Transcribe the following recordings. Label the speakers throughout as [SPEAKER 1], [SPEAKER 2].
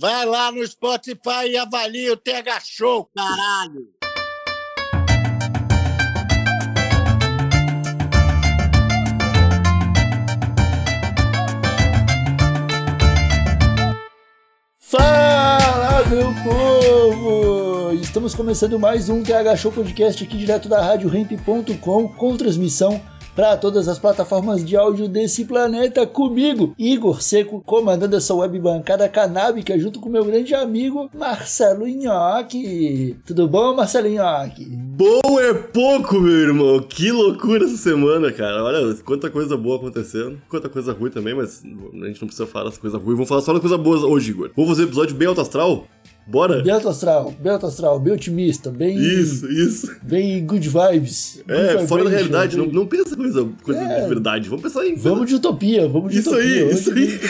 [SPEAKER 1] Vai lá no Spotify e avalia o TH Show, caralho!
[SPEAKER 2] Fala, meu povo! Estamos começando mais um TH Show Podcast aqui direto da RadioRamp.com com transmissão para todas as plataformas de áudio desse planeta comigo, Igor Seco, comandando essa web bancada canábica junto com meu grande amigo Marcelo Nhoque. Tudo bom, Marcelo Nhoque?
[SPEAKER 3] Bom é pouco, meu irmão. Que loucura essa semana, cara. Olha, quanta coisa boa acontecendo. Quanta coisa ruim também, mas a gente não precisa falar das coisas ruins. Vamos falar só das coisas boas hoje, Igor. Vamos fazer um episódio bem alto astral? Bora?
[SPEAKER 2] Bem alto astral, bem alto astral, bem otimista, bem.
[SPEAKER 3] Isso, isso.
[SPEAKER 2] Bem good vibes.
[SPEAKER 3] É,
[SPEAKER 2] good
[SPEAKER 3] fora da realidade. Não, não pensa coisa, coisa
[SPEAKER 2] É.
[SPEAKER 3] de verdade. Vamos pensar em.
[SPEAKER 2] Vamos de utopia, vamos de
[SPEAKER 3] Isso
[SPEAKER 2] utopia.
[SPEAKER 3] aí, isso
[SPEAKER 2] de
[SPEAKER 3] aí.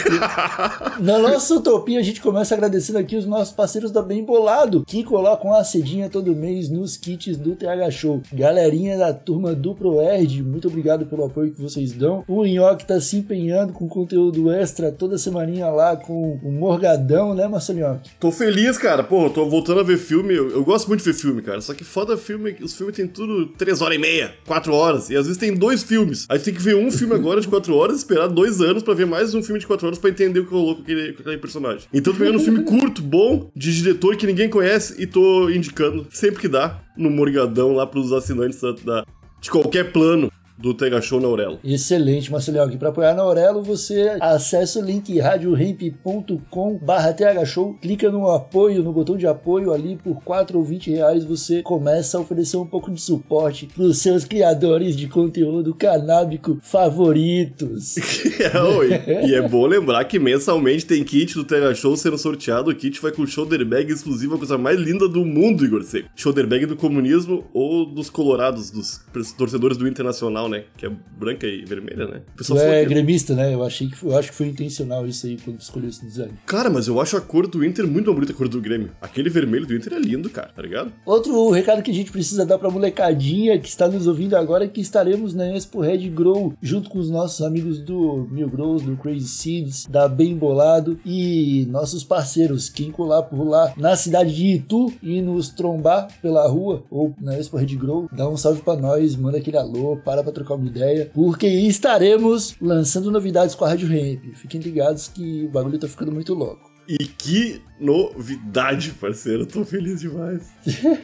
[SPEAKER 2] Na nossa utopia, a gente começa agradecendo aqui os nossos parceiros da Bem Bolado, que colocam a cedinha todo mês nos kits do TH Show. Galerinha da turma do ProErd, muito obrigado pelo apoio que vocês dão. O Nhoque tá se empenhando com conteúdo extra toda semaninha lá com o Morgadão, né, Marcelo Nhoque?
[SPEAKER 3] Tô feliz, cara. Pô, tô voltando a ver filme. Eu, eu gosto muito de ver filme, cara. Só que foda filme, os filmes tem tudo 3 horas e meia, 4 horas. E às vezes tem dois filmes. Aí tem que ver um filme agora de 4 horas esperar dois anos pra ver mais um filme de 4 horas pra entender o que rolou com aquele, com aquele personagem. Então tô pegando um filme curto, bom, de diretor que ninguém conhece e tô indicando sempre que dá no Morgadão lá pros assinantes da, da- de qualquer plano do Tega Show na Aurelo.
[SPEAKER 2] Excelente, Marcelo Nhoque. Para apoiar na Aurelo, você acessa o link radioremp.com barra thshow, clica no apoio, no botão de apoio ali, por 4 ou 20 reais você começa a oferecer um pouco de suporte para os seus criadores de conteúdo canábico favoritos.
[SPEAKER 3] É, oi. e é bom lembrar que mensalmente tem kit do Tega Show sendo sorteado. O kit vai com shoulder bag exclusivo, a coisa mais linda do mundo, Igor Seco. Shoulder bag do comunismo ou dos colorados, dos torcedores do Internacional, né? Que é branca e vermelha, né? O
[SPEAKER 2] Tu
[SPEAKER 3] pessoal falou
[SPEAKER 2] é
[SPEAKER 3] que-
[SPEAKER 2] gremista, né? Eu achei que foi, eu acho que foi intencional isso aí quando tu escolheu esse design.
[SPEAKER 3] Cara, mas eu acho a cor do Inter muito mais bonita que a cor do Grêmio. Aquele vermelho do Inter é lindo, cara, tá ligado?
[SPEAKER 2] Outro recado que a gente precisa dar pra molecadinha que está nos ouvindo agora é que estaremos na Expo Red Grow junto com os nossos amigos do Mil Grows, do Crazy Seeds, da Bem Bolado e nossos parceiros. Quem colar por lá na cidade de Itu e nos trombar pela rua ou na Expo Red Grow, dá um salve pra nós, manda aquele alô, para pra trocar uma ideia, porque estaremos lançando novidades com a Rádio Ramp. Fiquem ligados que o bagulho tá ficando muito louco.
[SPEAKER 3] E que novidade, parceiro. Eu tô feliz demais.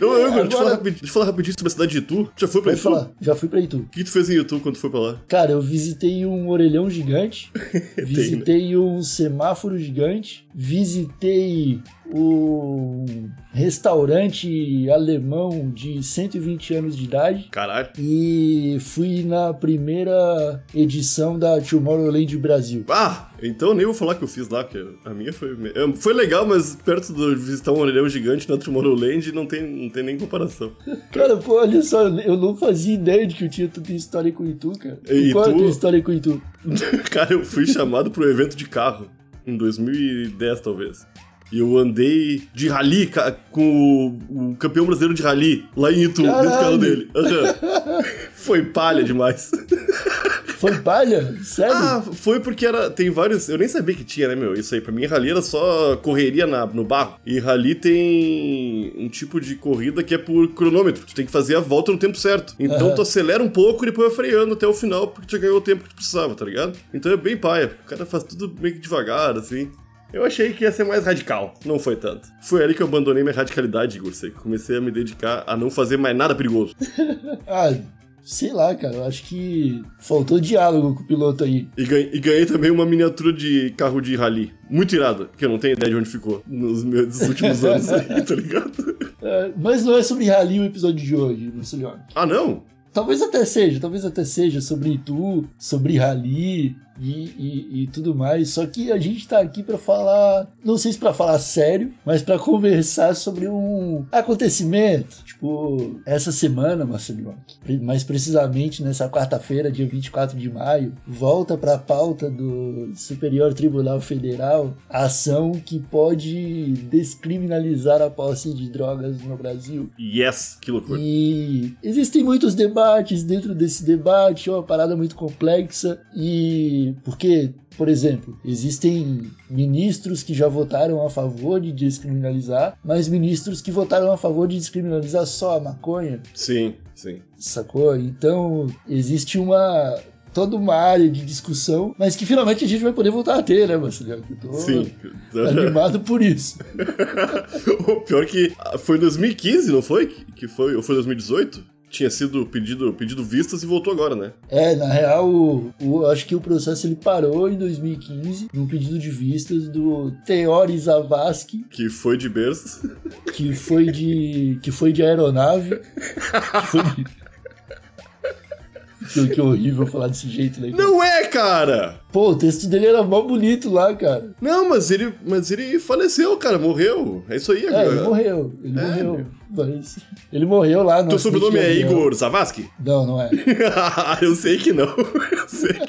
[SPEAKER 3] Eu, eu, Igor, deixa, eu falar
[SPEAKER 2] Agora-
[SPEAKER 3] rapidinho, deixa eu falar rapidinho sobre a cidade de Itu. Já foi pra
[SPEAKER 2] Pode
[SPEAKER 3] Itu?
[SPEAKER 2] falar, já fui pra Itu.
[SPEAKER 3] O que tu fez em Itu quando foi pra lá?
[SPEAKER 2] Cara, eu visitei um orelhão gigante, visitei um semáforo gigante, visitei um restaurante alemão de 120 anos de idade
[SPEAKER 3] Caralho.
[SPEAKER 2] e fui na primeira edição da Tomorrowland Brasil.
[SPEAKER 3] Ah, então nem vou falar que eu fiz lá, porque a minha foi. é, Foi legal, mas perto de visitar um orelhão gigante na Tomorrowland não tem, não tem nem comparação.
[SPEAKER 2] Cara, pô, olha só, eu não fazia ideia de que eu tinha tanta história com Itu, cara.
[SPEAKER 3] E
[SPEAKER 2] Qual é a tua história com Itu?
[SPEAKER 3] Cara, eu fui chamado pro evento de carro, em 2010 talvez. E eu andei de rally com o, o campeão brasileiro de rally lá em Itu, dentro do carro
[SPEAKER 2] Caralho.
[SPEAKER 3] dele. Aham. Foi palha demais.
[SPEAKER 2] Foi palha? Sério?
[SPEAKER 3] Ah, foi porque era. Tem vários. Eu nem sabia que tinha, né, meu? Isso aí. Pra mim, rally era só correria na- no barro. E rally tem um tipo de corrida que é por cronômetro. Tu tem que fazer a volta no tempo certo. Então
[SPEAKER 2] Aham.
[SPEAKER 3] tu acelera um pouco e depois vai freando até o final, porque tu já ganhou o tempo que tu precisava, tá ligado? Então é bem paia. O cara faz tudo meio que devagar, assim. Eu achei que ia ser mais radical. Não foi tanto. Foi ali que eu abandonei minha radicalidade, Igor. Sei que comecei a me dedicar a não fazer mais nada perigoso.
[SPEAKER 2] Ah, sei lá, cara. Eu acho que faltou diálogo com o piloto aí.
[SPEAKER 3] E ganhei, e ganhei também uma miniatura de carro de rally. Muito irada, que eu não tenho ideia de onde ficou nos meus últimos anos aí, tá ligado?
[SPEAKER 2] É, mas não é sobre rally o episódio de hoje, Marcelo.
[SPEAKER 3] Ah, não?
[SPEAKER 2] Talvez até seja, talvez até seja sobre Itu, sobre rally. E, e, e tudo mais. Só que a gente tá aqui para falar, não sei se para falar sério, mas para conversar sobre um acontecimento. Tipo, essa semana, Marcelinho, mais precisamente nessa quarta-feira, dia 24 de maio, volta para a pauta do Superior Tribunal Federal a ação que pode descriminalizar a posse de drogas no Brasil.
[SPEAKER 3] Yes, que loucura.
[SPEAKER 2] E existem muitos debates dentro desse debate, é uma parada muito complexa e porque por exemplo, existem ministros que já votaram a favor de descriminalizar, mas ministros que votaram a favor de descriminalizar só a maconha.
[SPEAKER 3] Sim, sim.
[SPEAKER 2] Sacou? Então, existe uma toda uma área de discussão, mas que finalmente a gente vai poder voltar a ter, né, Marcelo? Eu tô
[SPEAKER 3] Sim.
[SPEAKER 2] animado por isso.
[SPEAKER 3] o pior que foi em 2015, não foi? Que foi, ou foi 2018? Tinha sido pedido, pedido vistas e voltou agora, né?
[SPEAKER 2] É, na real, o, o, acho que o processo ele parou em 2015 num pedido de vistas do Teori Zavascki.
[SPEAKER 3] Que foi de berço.
[SPEAKER 2] Que foi de. que foi de aeronave. que foi de... Que, que horrível falar desse jeito, né?
[SPEAKER 3] Não é, cara!
[SPEAKER 2] Pô, o texto dele era mó bonito lá, cara.
[SPEAKER 3] Não, mas ele, mas ele faleceu, cara, morreu. É isso aí
[SPEAKER 2] É,
[SPEAKER 3] agora.
[SPEAKER 2] ele morreu. Ele
[SPEAKER 3] É,
[SPEAKER 2] morreu.
[SPEAKER 3] meu.
[SPEAKER 2] Mas ele morreu lá no
[SPEAKER 3] Teu sobrenome é. Igor Zavascki?
[SPEAKER 2] Não, não é.
[SPEAKER 3] eu sei que não. Eu sei que não.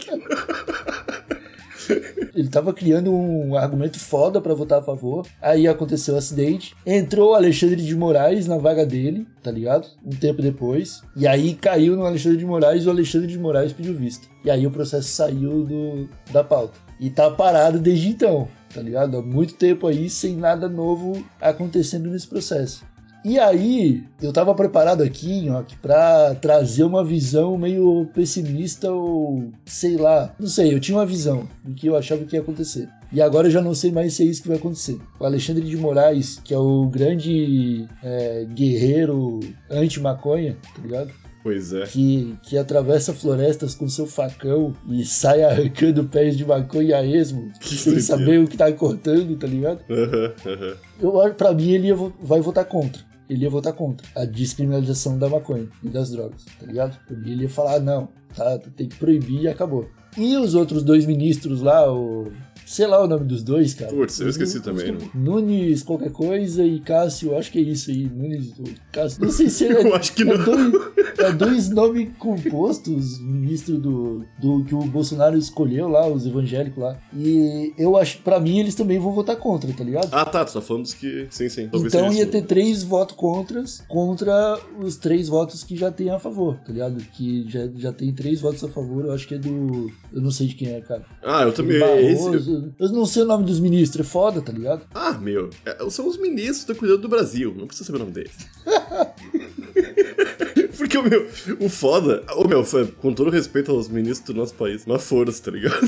[SPEAKER 2] Ele tava criando um argumento foda pra votar a favor. Aí aconteceu o acidente. Entrou Alexandre de Moraes na vaga dele, tá ligado? Um tempo depois. E aí caiu no Alexandre de Moraes e o Alexandre de Moraes pediu vista. E aí o processo saiu do, da pauta. E tá parado desde então, tá ligado? Há muito tempo aí sem nada novo acontecendo nesse processo. E aí, eu tava preparado aqui, ó, pra trazer uma visão meio pessimista ou sei lá. Não sei, eu tinha uma visão do que eu achava que ia acontecer. E agora eu já não sei mais se é isso que vai acontecer. O Alexandre de Moraes, que é o grande é, guerreiro anti-maconha, tá ligado?
[SPEAKER 3] Pois é.
[SPEAKER 2] Que, que atravessa florestas com seu facão e sai arrancando pés de maconha a esmo, sem
[SPEAKER 3] doideira.
[SPEAKER 2] saber o que tá cortando, tá ligado?
[SPEAKER 3] Aham, aham.
[SPEAKER 2] Eu, acho- pra mim, ele vai votar contra. Ele ia votar contra a descriminalização da maconha e das drogas, tá ligado? Ele ia falar, "Ah, não, tá, tem que proibir e acabou. E os outros dois ministros lá, o... Sei lá o nome dos dois, cara.
[SPEAKER 3] Putz, eu esqueci também, não.
[SPEAKER 2] Nunes qualquer coisa e Cássio, acho que é isso aí. Nunes, Cássio. Não sei se é,
[SPEAKER 3] Eu acho que
[SPEAKER 2] é
[SPEAKER 3] não.
[SPEAKER 2] Dois, é dois nomes compostos, ministro do, do que o Bolsonaro escolheu lá, os evangélicos lá. E eu acho, pra mim, eles também vão votar contra, tá ligado?
[SPEAKER 3] Ah, tá, tu tá falando dos que. Sim, sim. Talvez
[SPEAKER 2] Então ia
[SPEAKER 3] isso.
[SPEAKER 2] ter três votos contras contra os três votos que já tem a favor, tá ligado? Que já, já tem três votos a favor, eu acho que é do. Eu não sei de quem é, cara.
[SPEAKER 3] Ah, eu também.
[SPEAKER 2] Barroso,
[SPEAKER 3] Esse...
[SPEAKER 2] Eu não sei o nome dos ministros, é foda, tá ligado?
[SPEAKER 3] Ah, meu. é, São os ministros que estão cuidando do Brasil. Não precisa saber o nome deles. Porque, o meu, o foda. Ô, meu, com todo respeito aos ministros do nosso país, mas foda-se, tá ligado?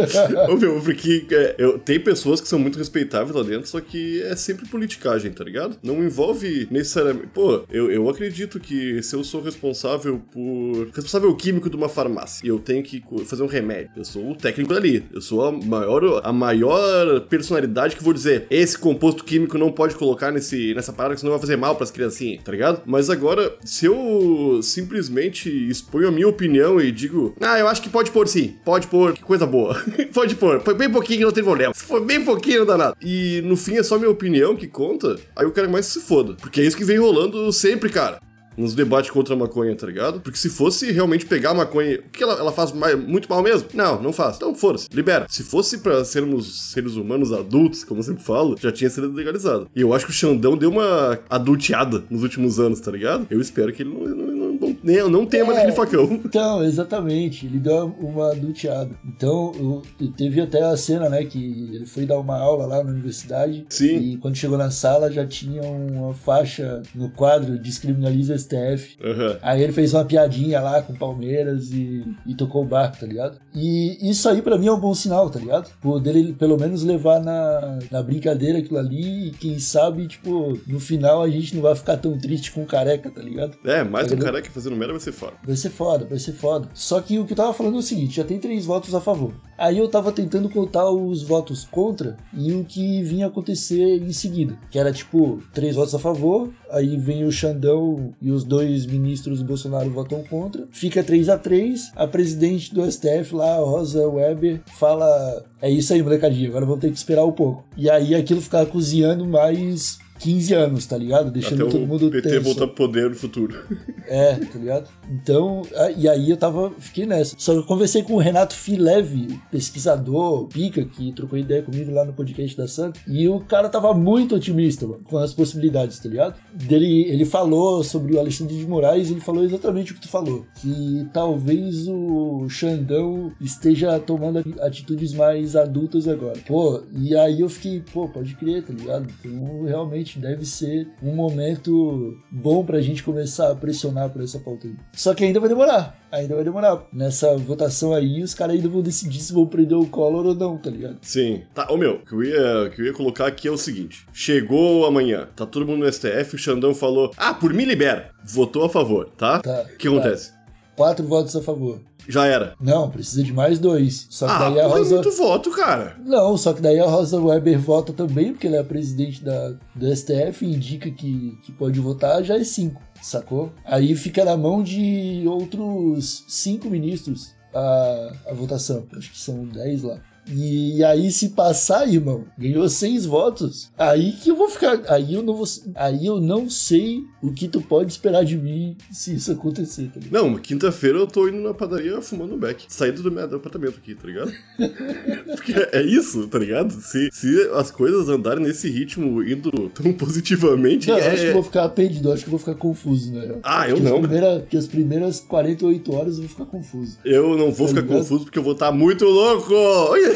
[SPEAKER 3] ô, meu, porque é, eu, tem pessoas que são muito respeitáveis lá dentro, só que é sempre politicagem, tá ligado? Não envolve necessariamente. Pô, eu, eu acredito que se eu sou responsável por. responsável químico de uma farmácia e eu tenho que fazer um remédio, eu sou o técnico dali. Eu sou a maior, a maior personalidade que vou dizer: esse composto químico não pode colocar nesse, nessa parada, que senão vai fazer mal pras criancinhas, tá ligado? Mas agora, se eu simplesmente exponho a minha opinião e digo, ah, eu acho que pode pôr sim, pode pôr, que coisa boa. pode pôr, põe bem pouquinho que não tem problema. For bem pouquinho, não dá nada. E no fim é só minha opinião que conta, aí eu quero mais se foda. Porque é isso que vem rolando sempre, cara nos debates contra a maconha, tá ligado? Porque se fosse realmente pegar a maconha, o que ela, ela faz mais- muito mal mesmo? Não, não faz. Então foda-se, libera. Se fosse pra sermos seres humanos adultos, como eu sempre falo, já tinha sido legalizado. E eu acho que o Xandão deu uma adulteada nos últimos anos, tá ligado? Eu espero que ele não, não, não, não, não tenha mais
[SPEAKER 2] É.
[SPEAKER 3] aquele facão.
[SPEAKER 2] Então, exatamente, ele deu uma adulteada. Então, eu- eu- teve até a cena, né, que ele foi dar uma aula lá na universidade.
[SPEAKER 3] Sim.
[SPEAKER 2] E quando chegou na sala já tinha uma faixa no quadro Descriminaliza STF.
[SPEAKER 3] Aham.
[SPEAKER 2] Aí ele fez uma piadinha lá com Palmeiras e, e tocou o barco, tá ligado? E isso aí pra mim é um bom sinal, tá ligado? Por dele pelo menos levar na, na brincadeira aquilo ali e quem sabe, tipo, no final a gente não vai ficar tão triste com o careca, tá ligado?
[SPEAKER 3] É, mais um
[SPEAKER 2] Ele-
[SPEAKER 3] careca fazendo numera vai ser foda.
[SPEAKER 2] Vai ser foda, vai ser foda. Só que o que eu tava falando é o seguinte: já tem três votos a favor. Aí eu tava tentando contar os votos contra e o que vinha acontecer em seguida. Que era tipo, três votos a favor, aí vem o Xandão e os dois ministros do Bolsonaro votam contra. Fica 3 a 3 A presidente do STF lá, Rosa Weber, fala: É isso aí, molecadinha, agora vamos ter que esperar um pouco. E aí aquilo ficava cozinhando mais 15 anos, tá ligado? Deixando
[SPEAKER 3] Até
[SPEAKER 2] todo
[SPEAKER 3] o
[SPEAKER 2] mundo
[SPEAKER 3] PT
[SPEAKER 2] tenso.
[SPEAKER 3] voltar pro poder no futuro.
[SPEAKER 2] É, tá ligado? Então, e aí eu tava, fiquei nessa. Só que eu conversei com o Renato Fileve, pesquisador, pica, que trocou ideia comigo lá no podcast da Santa, e o cara tava muito otimista, mano, com as possibilidades, tá ligado? Dele, ele falou sobre o Alexandre de Moraes, ele falou exatamente o que tu falou, que talvez o Xandão esteja tomando atitudes mais adultas agora. Pô, e aí eu fiquei, pô, pode crer, tá ligado? Então, realmente deve ser um momento bom pra gente começar a pressionar por essa pauta aí. Só que ainda vai demorar. Ainda vai demorar. Nessa votação aí, os caras ainda vão decidir se vão prender o Collor ou não, tá ligado?
[SPEAKER 3] Sim. Tá, ô meu, o que eu ia, que eu ia colocar aqui é o seguinte: chegou amanhã, tá todo mundo no STF, o Xandão falou: Ah, por mim libera. Votou a favor, tá?
[SPEAKER 2] Tá,
[SPEAKER 3] O que
[SPEAKER 2] tá.
[SPEAKER 3] acontece?
[SPEAKER 2] Quatro votos a favor.
[SPEAKER 3] Já era.
[SPEAKER 2] Não, precisa de mais dois. Só que
[SPEAKER 3] Ah,
[SPEAKER 2] daí a
[SPEAKER 3] é
[SPEAKER 2] Rosa.
[SPEAKER 3] muito voto, cara.
[SPEAKER 2] Não, só que daí a Rosa Weber vota também, porque ela é a presidente da, do STF e indica que, que pode votar, já é cinco, sacou? Aí fica na mão de outros cinco ministros a, a votação. Acho que são dez lá. E aí, se passar, irmão, ganhou seis votos. Aí que eu vou ficar. Aí eu não vou. Aí eu não sei o que tu pode esperar de mim se isso acontecer, tá ligado?
[SPEAKER 3] Não, quinta-feira eu tô indo na padaria fumando um beck. Saído do meu apartamento aqui, tá ligado? Porque é isso, tá ligado? Se, se as coisas andarem nesse ritmo, indo tão positivamente.
[SPEAKER 2] Não,
[SPEAKER 3] é...
[SPEAKER 2] eu acho que eu vou ficar perdido, eu acho que eu vou ficar confuso, né?
[SPEAKER 3] Ah, eu
[SPEAKER 2] que
[SPEAKER 3] não.
[SPEAKER 2] As primeiras, que as primeiras 48 horas eu vou ficar confuso.
[SPEAKER 3] Eu não vou
[SPEAKER 2] Tá
[SPEAKER 3] ficar
[SPEAKER 2] ligado?
[SPEAKER 3] confuso porque eu vou estar muito louco!
[SPEAKER 2] Eu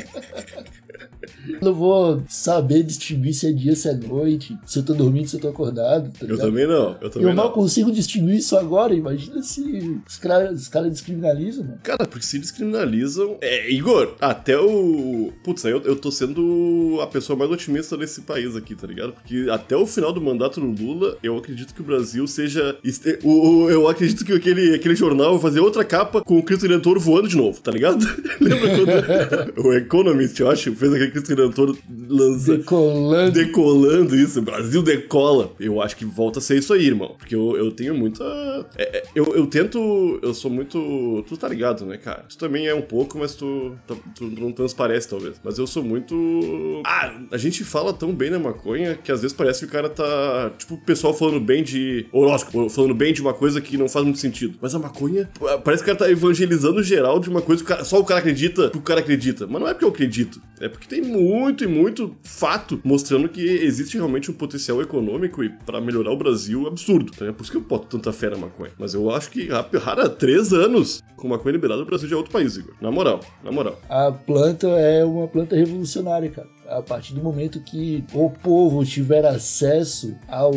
[SPEAKER 2] não vou saber distinguir se é dia, se é noite, se eu tô dormindo, se eu tô acordado, tá
[SPEAKER 3] Eu também não, eu também
[SPEAKER 2] Eu mal
[SPEAKER 3] não.
[SPEAKER 2] consigo distinguir isso agora, imagina se os caras os descriminalizam, mano.
[SPEAKER 3] Cara, porque se descriminalizam. É, Igor, até o. Putz, aí eu, eu tô sendo a pessoa mais otimista desse país aqui, tá ligado? Porque até o final do mandato do Lula, eu acredito que o Brasil seja. o- eu acredito que aquele, aquele jornal vai fazer outra capa com o Cristo Redentor voando de novo, tá ligado? Lembra quando o Economist, eu acho, fez aquele Cristo Redentor lança,
[SPEAKER 2] Decolando.
[SPEAKER 3] decolando isso, Brasil decola. Eu acho que volta a ser isso aí, irmão. Porque eu, eu tenho muita. é, é, eu, eu tento. Eu sou muito. Tu tá ligado, né, cara? Tu também é um pouco, mas tu, tu, tu não transparece, talvez. Mas eu sou muito. Ah, a gente fala tão bem na maconha que às vezes parece que o cara tá. Tipo, o pessoal falando bem de horóscopo, falando bem de uma coisa que não faz muito sentido. Mas a maconha. Parece que o cara tá evangelizando geral de uma coisa que o cara- só o cara acredita, que o cara acredita. Mas não é porque eu acredito. É porque tem muito e muito fato mostrando que existe realmente um potencial econômico e pra melhorar o Brasil absurdo. Tá? É por isso que eu boto tanta fé na maconha. Mas eu acho que, rara, três anos com maconha liberada, o Brasil já é outro país, Igor. Na moral, na moral.
[SPEAKER 2] A planta é uma planta revolucionária, cara. A partir do momento que o povo tiver acesso ao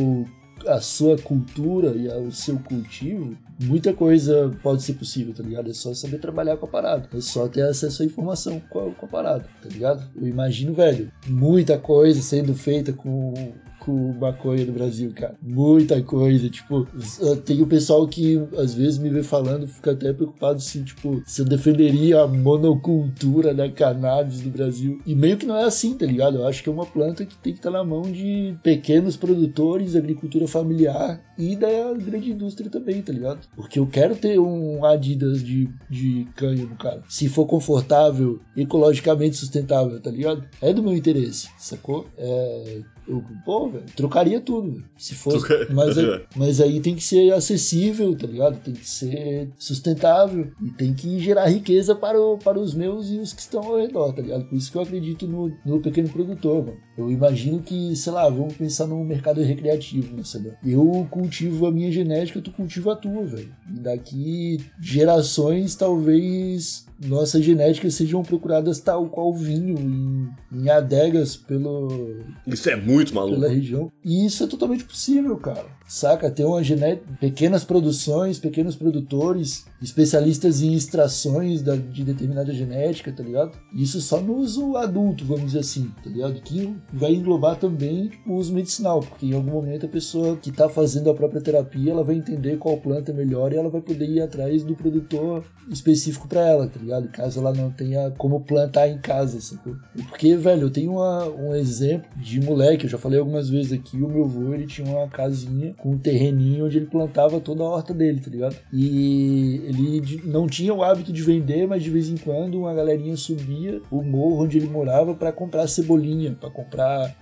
[SPEAKER 2] a sua cultura e ao seu cultivo, muita coisa pode ser possível, tá ligado? É só saber trabalhar com a parada. É só ter acesso à informação com a, com a parada, tá ligado? Eu imagino, velho, muita coisa sendo feita com com maconha no Brasil, cara. Muita coisa. Tipo, eu tenho pessoal que às vezes me vê falando, fica até preocupado se, tipo, se eu defenderia a monocultura da cannabis no Brasil. E meio que não é assim, tá ligado? Eu acho que é uma planta que tem que estar na mão de pequenos produtores, agricultura familiar e da grande indústria também, tá ligado? Porque eu quero ter um Adidas de, de cânhamo, cara. Se for confortável, ecologicamente sustentável, tá ligado? É do meu interesse, sacou? É, eu, pô, velho, trocaria tudo, se fosse.
[SPEAKER 3] Troca-
[SPEAKER 2] Mas, aí- mas aí tem que ser acessível, tá ligado? Tem que ser sustentável e tem que gerar riqueza para, o- para os meus e os que estão ao redor, tá ligado? Por isso que eu acredito no, no pequeno produtor, mano. Eu imagino que, sei lá, vamos pensar num mercado recreativo, né, sabe? Eu cultivo a minha genética, tu cultiva a tua, velho. E daqui gerações, talvez nossas genéticas sejam procuradas tal qual vinho em, em adegas pelo,
[SPEAKER 3] Isso é muito maluco.
[SPEAKER 2] pela região. E isso é totalmente possível, cara. Saca? Ter uma genética, pequenas produções, pequenos produtores, especialistas em extrações da- de determinada genética, tá ligado? Isso só no uso adulto, vamos dizer assim, tá ligado? Que vai englobar também o uso medicinal, porque em algum momento a pessoa que tá fazendo a própria terapia, ela vai entender qual planta é melhor e ela vai poder ir atrás do produtor específico pra ela, tá ligado? Caso ela não tenha como plantar em casa, sacou? Porque, velho, eu tenho uma- um exemplo de moleque, eu já falei algumas vezes aqui, o meu avô, ele tinha uma casinha com um terreninho onde ele plantava toda a horta dele, tá ligado? E ele não tinha o hábito de vender, mas de vez em quando uma galerinha subia o morro onde ele morava pra comprar cebolinha, pra comprar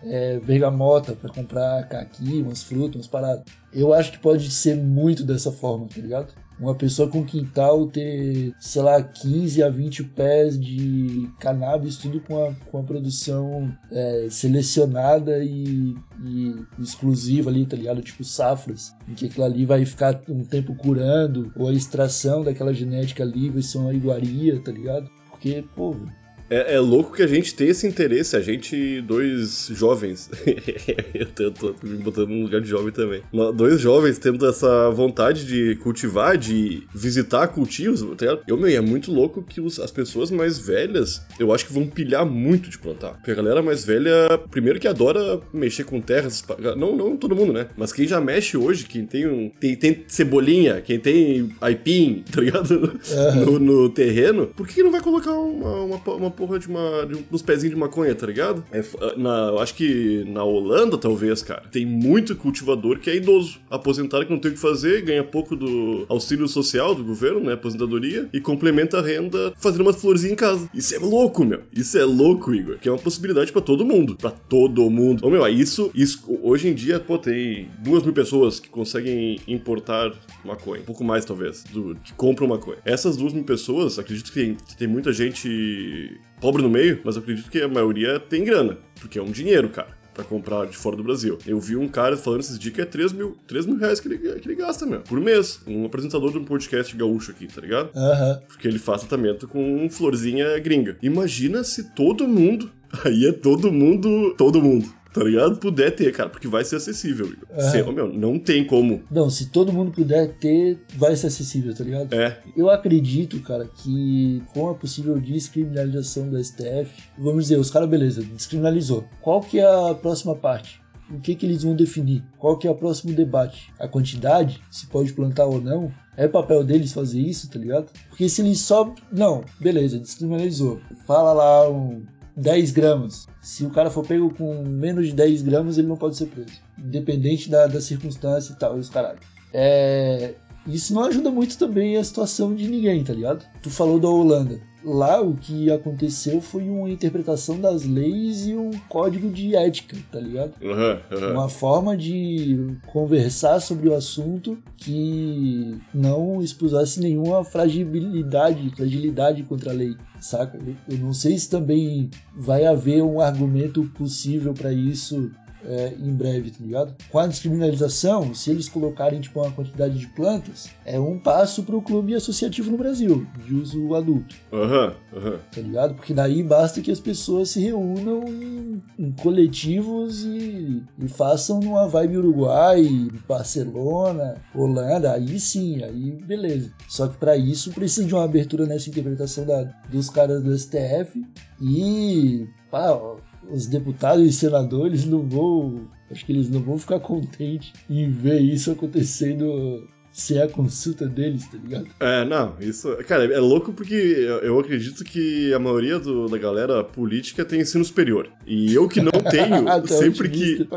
[SPEAKER 2] é, bergamota, pra comprar caqui, umas frutas, umas paradas. Eu acho que pode ser muito dessa forma, tá ligado? Uma pessoa com quintal ter, sei lá, 15 a 20 pés de cannabis, tudo com a, com a produção é, selecionada e, e exclusiva ali, tá ligado? Tipo safras, em que aquilo ali vai ficar um tempo curando, ou a extração daquela genética ali vai ser uma iguaria, tá ligado? Porque, pô,
[SPEAKER 3] É, é louco que a gente tem esse interesse, a gente, dois jovens, eu tô, tô me botando no lugar de jovem também, Nós, dois jovens tendo essa vontade de cultivar, de visitar cultivos, tá ligado? Eu, meu, e é muito louco que os- as pessoas mais velhas, eu acho que vão pilhar muito de plantar. Porque a galera mais velha, primeiro que adora mexer com terras, não, não todo mundo, né? Mas quem já mexe hoje, quem tem um, tem, tem cebolinha, quem tem aipim, tá ligado? No, no terreno, por que não vai colocar uma, uma, uma porra de uma. De pezinhos de maconha, tá ligado? É f- na, eu acho que na Holanda, talvez, cara, tem muito cultivador que é idoso. Aposentado que não tem o que fazer, ganha pouco do auxílio social do governo, né? Aposentadoria, e complementa a renda fazendo umas florzinhas em casa. Isso é louco, meu. Isso é louco, Igor. Que é uma possibilidade pra todo mundo. Pra todo mundo. Ô, meu, isso, isso. Hoje em dia, pô, tem duas mil pessoas que conseguem importar maconha. Um pouco mais, talvez, do, que compram maconha. Essas duas mil pessoas, acredito que tem, que tem muita gente pobre no meio, mas eu acredito que a maioria tem grana, porque é um dinheiro, cara. Pra comprar de fora do Brasil. Eu vi um cara falando esses dias que é 3 mil, 3 mil reais que ele, que ele gasta, meu, por mês. Um apresentador de um podcast gaúcho aqui, tá ligado?
[SPEAKER 2] aham.
[SPEAKER 3] Porque ele faz tratamento com florzinha gringa. Imagina se todo mundo, aí é todo mundo, todo mundo, tá ligado? Puder ter, cara, porque vai ser acessível. Igor. Se- meu, não tem como.
[SPEAKER 2] Não, se todo mundo puder ter, vai ser acessível, tá ligado?
[SPEAKER 3] É,
[SPEAKER 2] Eu acredito, cara, que com a possível descriminalização do STF, vamos dizer, os caras, beleza, descriminalizou. Qual que é a próxima parte? O que que eles vão definir? Qual que é o próximo debate? A quantidade? Se pode plantar ou não? É papel deles fazer isso, tá ligado? Porque se eles só... Não, beleza, descriminalizou. Fala lá um 10 gramas. Se o cara for pego com menos de 10 gramas, ele não pode ser preso. Independente da, da circunstância e tal, os caralho. É, isso não ajuda muito também a situação de ninguém, tá ligado? Tu falou da Holanda. Lá o que aconteceu foi uma interpretação das leis e um código de ética, tá ligado?
[SPEAKER 3] aham, aham.
[SPEAKER 2] Uma forma de conversar sobre o assunto que não expusesse nenhuma fragilidade, fragilidade contra a lei, saca? Eu- Eu não sei se também vai haver um argumento possível para isso é, em breve, tá ligado? Com a descriminalização, se eles colocarem tipo uma quantidade de plantas, é um passo pro clube associativo no Brasil, de uso adulto
[SPEAKER 3] Aham, aham.
[SPEAKER 2] tá ligado? Porque daí basta que as pessoas se reúnam em, em coletivos e, e façam numa vibe Uruguai, Barcelona, Holanda, aí sim, aí beleza. Só que para isso precisa de uma abertura nessa interpretação da, dos caras do STF e pá, ó, os deputados e senadores não vão, acho que eles não vão ficar contentes em ver isso acontecendo sem a consulta deles, tá ligado?
[SPEAKER 3] É, não, isso. Cara, é louco porque eu, acredito que a maioria do- da galera política tem ensino superior. E eu que não tenho,
[SPEAKER 2] é
[SPEAKER 3] sempre que.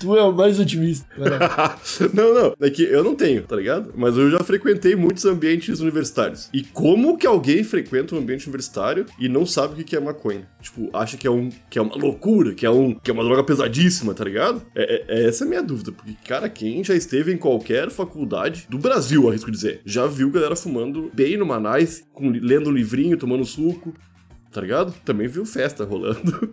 [SPEAKER 2] Tu é o mais otimista.
[SPEAKER 3] não, não, é que eu não tenho, tá ligado? Mas eu já frequentei muitos ambientes universitários. E como que alguém frequenta um ambiente universitário e não sabe o que é maconha? Tipo, acha que é, um, que é uma loucura, que é, um, que é uma droga pesadíssima, tá ligado? É, é- é essa a minha dúvida. Porque, cara, quem já esteve em qualquer faculdade do Brasil, arrisco dizer, já viu galera fumando bem no Manais, com, lendo um livrinho, tomando suco, tá ligado? Também viu festa rolando.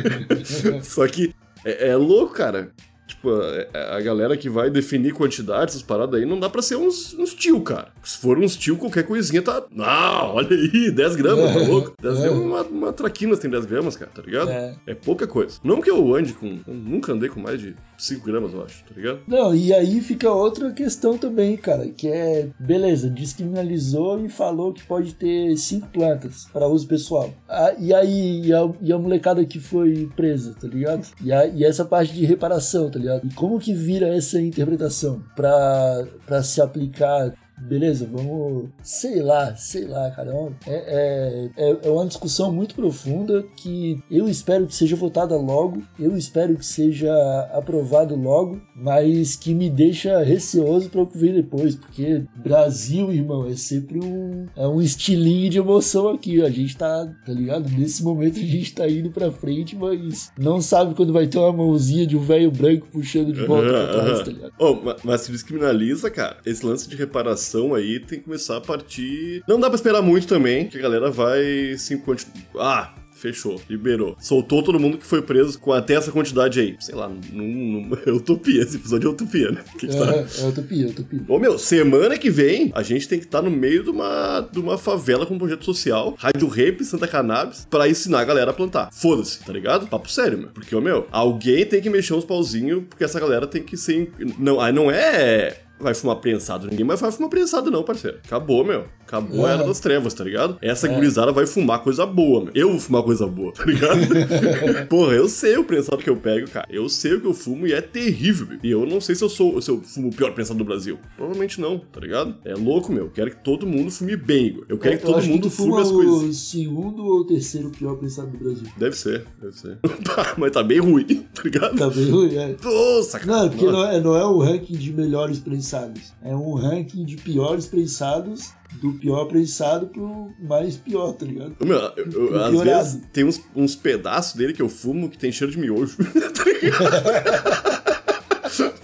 [SPEAKER 3] Só que é, é louco, cara. Tipo, a, a galera que vai definir quantidade, essas paradas aí, não dá pra ser uns, uns tio, cara. Se for uns tio, qualquer coisinha tá. Não, olha aí, 10 gramas, tá louco? 10
[SPEAKER 2] É.
[SPEAKER 3] gramas, uma, uma traquina tem 10 gramas, cara, tá ligado?
[SPEAKER 2] É.
[SPEAKER 3] É. pouca coisa. Não que eu ande com. Eu nunca andei com mais de 5 gramas, eu acho, tá ligado?
[SPEAKER 2] Não, e aí fica outra questão também, cara, que é, beleza, descriminalizou e falou que pode ter cinco plantas para uso pessoal. Ah, e aí, e a, e a molecada que foi presa, tá ligado? E, a- e essa parte de reparação, tá ligado? E como que vira essa interpretação pra se aplicar Beleza, vamos. Sei lá, sei lá, cara. É, é, é, é uma discussão muito profunda que eu espero que seja votada logo, eu espero que seja aprovado logo, mas que me deixa receoso para o que vem depois, porque Brasil, irmão, é sempre um, é um estilinho de emoção aqui. A gente tá, tá ligado? Nesse momento a gente tá indo pra frente, mas não sabe quando vai ter uma mãozinha de um velho branco puxando de volta pra trás, tá ligado?
[SPEAKER 3] Oh, ma- mas se descriminaliza, cara, esse lance de reparação aí tem que começar a partir. Não dá pra esperar muito também, que a galera vai se continuar. Ah! Fechou, liberou. Soltou todo mundo que foi preso com até essa quantidade aí. Sei lá, num, num, é utopia, esse episódio é utopia, né? Que que tá-
[SPEAKER 2] É, é utopia, é utopia.
[SPEAKER 3] Ô meu, semana que vem a gente tem que estar no meio de uma, de uma favela com um projeto social, Rádio Rape, Santa Cannabis, pra ensinar a galera a plantar. Foda-se, tá ligado? Papo sério, meu. Porque, ô meu, alguém tem que mexer uns pauzinhos, porque essa galera tem que ser. Não, aí não é. Vai fumar prensado, ninguém mais vai fumar prensado, não, parceiro. Acabou, meu. Acabou a
[SPEAKER 2] É.
[SPEAKER 3] era das trevas, tá ligado? Essa gurizada vai fumar coisa boa, meu. Eu vou fumar coisa boa, tá ligado? Porra, eu sei o prensado que eu pego, cara. Eu sei o que eu fumo e é terrível, meu. E eu não sei se eu sou se eu fumo o pior prensado do Brasil. Provavelmente não, tá ligado? É louco, meu. Eu quero que todo mundo fume bem, Igor. Eu quero que
[SPEAKER 2] Eu
[SPEAKER 3] todo
[SPEAKER 2] acho
[SPEAKER 3] mundo
[SPEAKER 2] tu
[SPEAKER 3] fume
[SPEAKER 2] fuma
[SPEAKER 3] as coisas.
[SPEAKER 2] o segundo ou terceiro pior prensado do Brasil.
[SPEAKER 3] Deve ser, deve ser. Mas tá bem ruim, tá ligado?
[SPEAKER 2] Tá bem ruim, é.
[SPEAKER 3] Nossa, cara.
[SPEAKER 2] Não, porque
[SPEAKER 3] Nossa.
[SPEAKER 2] não é, não é um ranking de melhores prensados. É um ranking de piores prensados, do pior prensado pro mais pior, tá ligado?
[SPEAKER 3] Meu, eu- eu- às vezes tem uns, uns pedaços dele que eu fumo que tem cheiro de miojo. tá ligado?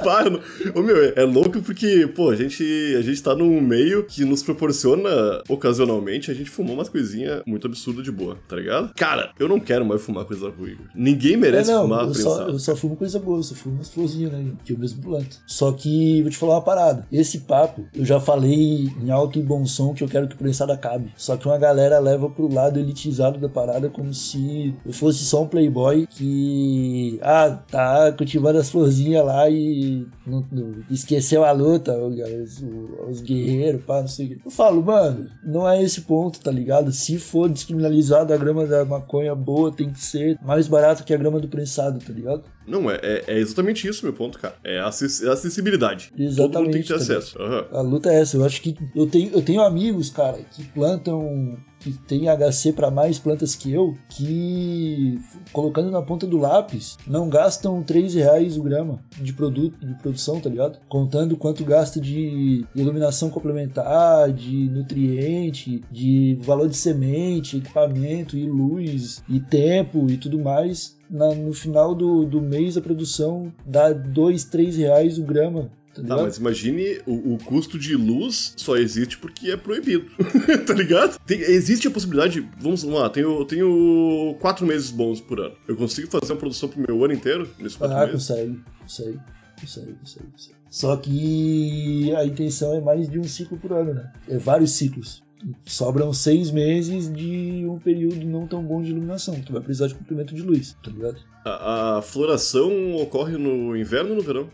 [SPEAKER 3] Para, não- Ô, meu, é, é louco porque, pô, a gente, a gente tá num meio que nos proporciona, ocasionalmente, a gente fumar umas coisinhas muito absurdas de boa, tá ligado? Cara, eu não quero mais fumar coisa ruim. Ninguém merece
[SPEAKER 2] é, não,
[SPEAKER 3] fumar
[SPEAKER 2] eu só, eu só fumo coisa boa, eu só fumo umas florzinhas, né? Que eu mesmo planto. Só que, vou te falar uma parada. Esse papo, eu já falei em alto e bom som que eu quero que o prensado acabe. Só que uma galera leva pro lado elitizado da parada como se eu fosse só um playboy que, ah, tá cultivando as florzinhas lá e não- não- esqueceu a luta, os, os guerreiros, pá, não sei o quê. Eu falo, mano, não é esse ponto, tá ligado? Se for descriminalizado a grama da maconha boa, tem que ser mais barato que a grama do prensado, tá ligado?
[SPEAKER 3] Não, é, é, é exatamente isso meu ponto, cara. É a é acessibilidade. Todo mundo tem
[SPEAKER 2] Exatamente,
[SPEAKER 3] que ter
[SPEAKER 2] tá
[SPEAKER 3] acesso. Aham.
[SPEAKER 2] A luta é essa. Eu acho que eu tenho, eu tenho amigos, cara, que plantam, que tem HC para mais plantas que eu, que colocando na ponta do lápis não gastam 3 reais o grama de produto, de produção, tá ligado? Contando quanto gasta de iluminação complementar, de nutriente, de valor de semente, equipamento e luz e tempo e tudo mais. Na- no final do, do mês a produção dá 2, 3 reais o grama. Tá
[SPEAKER 3] Tá,
[SPEAKER 2] ligado?
[SPEAKER 3] mas imagine o, o custo de luz só existe porque é proibido. tá ligado? Tem- existe a possibilidade. Vamos lá, tenho, tenho quatro meses bons por ano. Eu consigo fazer uma produção pro meu ano inteiro nesses quatro
[SPEAKER 2] Ah,
[SPEAKER 3] meses?
[SPEAKER 2] consegue, consegue, consegue, consegue, consegue. Só que a intenção é mais de um ciclo por ano, né? É vários ciclos. Sobram seis meses de um período não tão bom de iluminação. Tu vai precisar de comprimento de luz, tá ligado?
[SPEAKER 3] A, a floração ocorre no inverno ou no verão?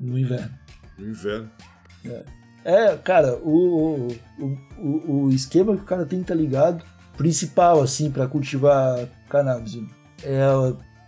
[SPEAKER 2] No inverno.
[SPEAKER 3] No inverno.
[SPEAKER 2] É, cara, o, o, o, o esquema que o cara tem que tá ligado, principal, assim, pra cultivar cannabis, é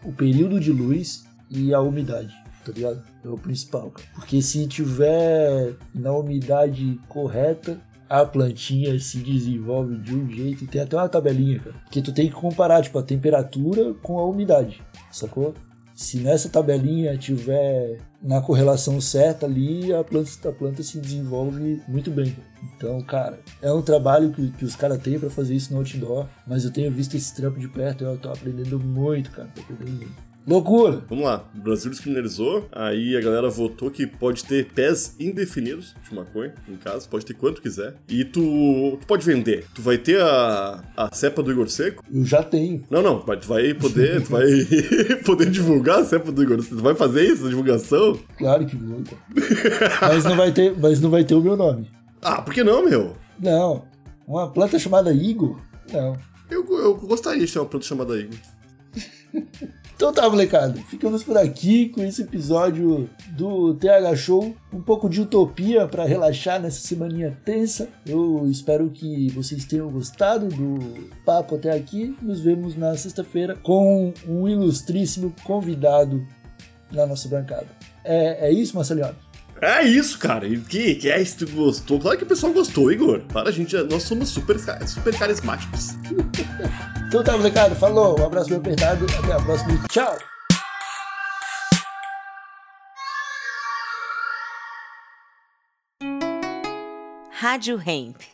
[SPEAKER 2] o período de luz e a umidade, tá ligado? É o principal, cara. Porque se tiver na umidade correta, a plantinha se desenvolve de um jeito. Tem até uma tabelinha, cara. Que tu tem que comparar, tipo, a temperatura com a umidade, sacou? Se nessa tabelinha tiver na correlação certa ali, a planta, a planta se desenvolve muito bem. Então, cara, é um trabalho que, que os caras têm pra fazer isso no outdoor, mas eu tenho visto esse trampo de perto e eu tô aprendendo muito, cara. Tô aprendendo muito. Loucura.
[SPEAKER 3] Vamos lá, o Brasil descriminalizou, aí a galera votou que pode ter pés indefinidos de maconha em casa, pode ter quanto quiser. E tu, tu pode vender. Tu vai ter a, a cepa do Igor Seco?
[SPEAKER 2] Eu já tenho.
[SPEAKER 3] Não, não, mas tu vai poder, tu vai poder divulgar a cepa do Igor Seco. Tu vai fazer isso, a divulgação?
[SPEAKER 2] Claro que vou. cara. mas não vai ter, mas não vai ter o meu nome.
[SPEAKER 3] Ah, por que não, meu?
[SPEAKER 2] Não. Uma planta chamada Igor? Não.
[SPEAKER 3] Eu, eu gostaria de ter uma planta chamada Igor.
[SPEAKER 2] Então tá, molecada. Ficamos por aqui com esse episódio do TH Show. Um pouco de utopia para relaxar nessa semaninha tensa. Eu espero que vocês tenham gostado do papo até aqui. Nos vemos na sexta-feira com um ilustríssimo convidado na nossa bancada. É, é isso, Marceliano?
[SPEAKER 3] É isso, cara. E que, que é isso que tu gostou? Claro que o pessoal gostou, Igor. Para, a gente, nós somos super, super carismáticos.
[SPEAKER 2] Então tá, molecada. Falou. Um abraço bem apertado. Até a próxima. Tchau.
[SPEAKER 4] Rádio Hemp.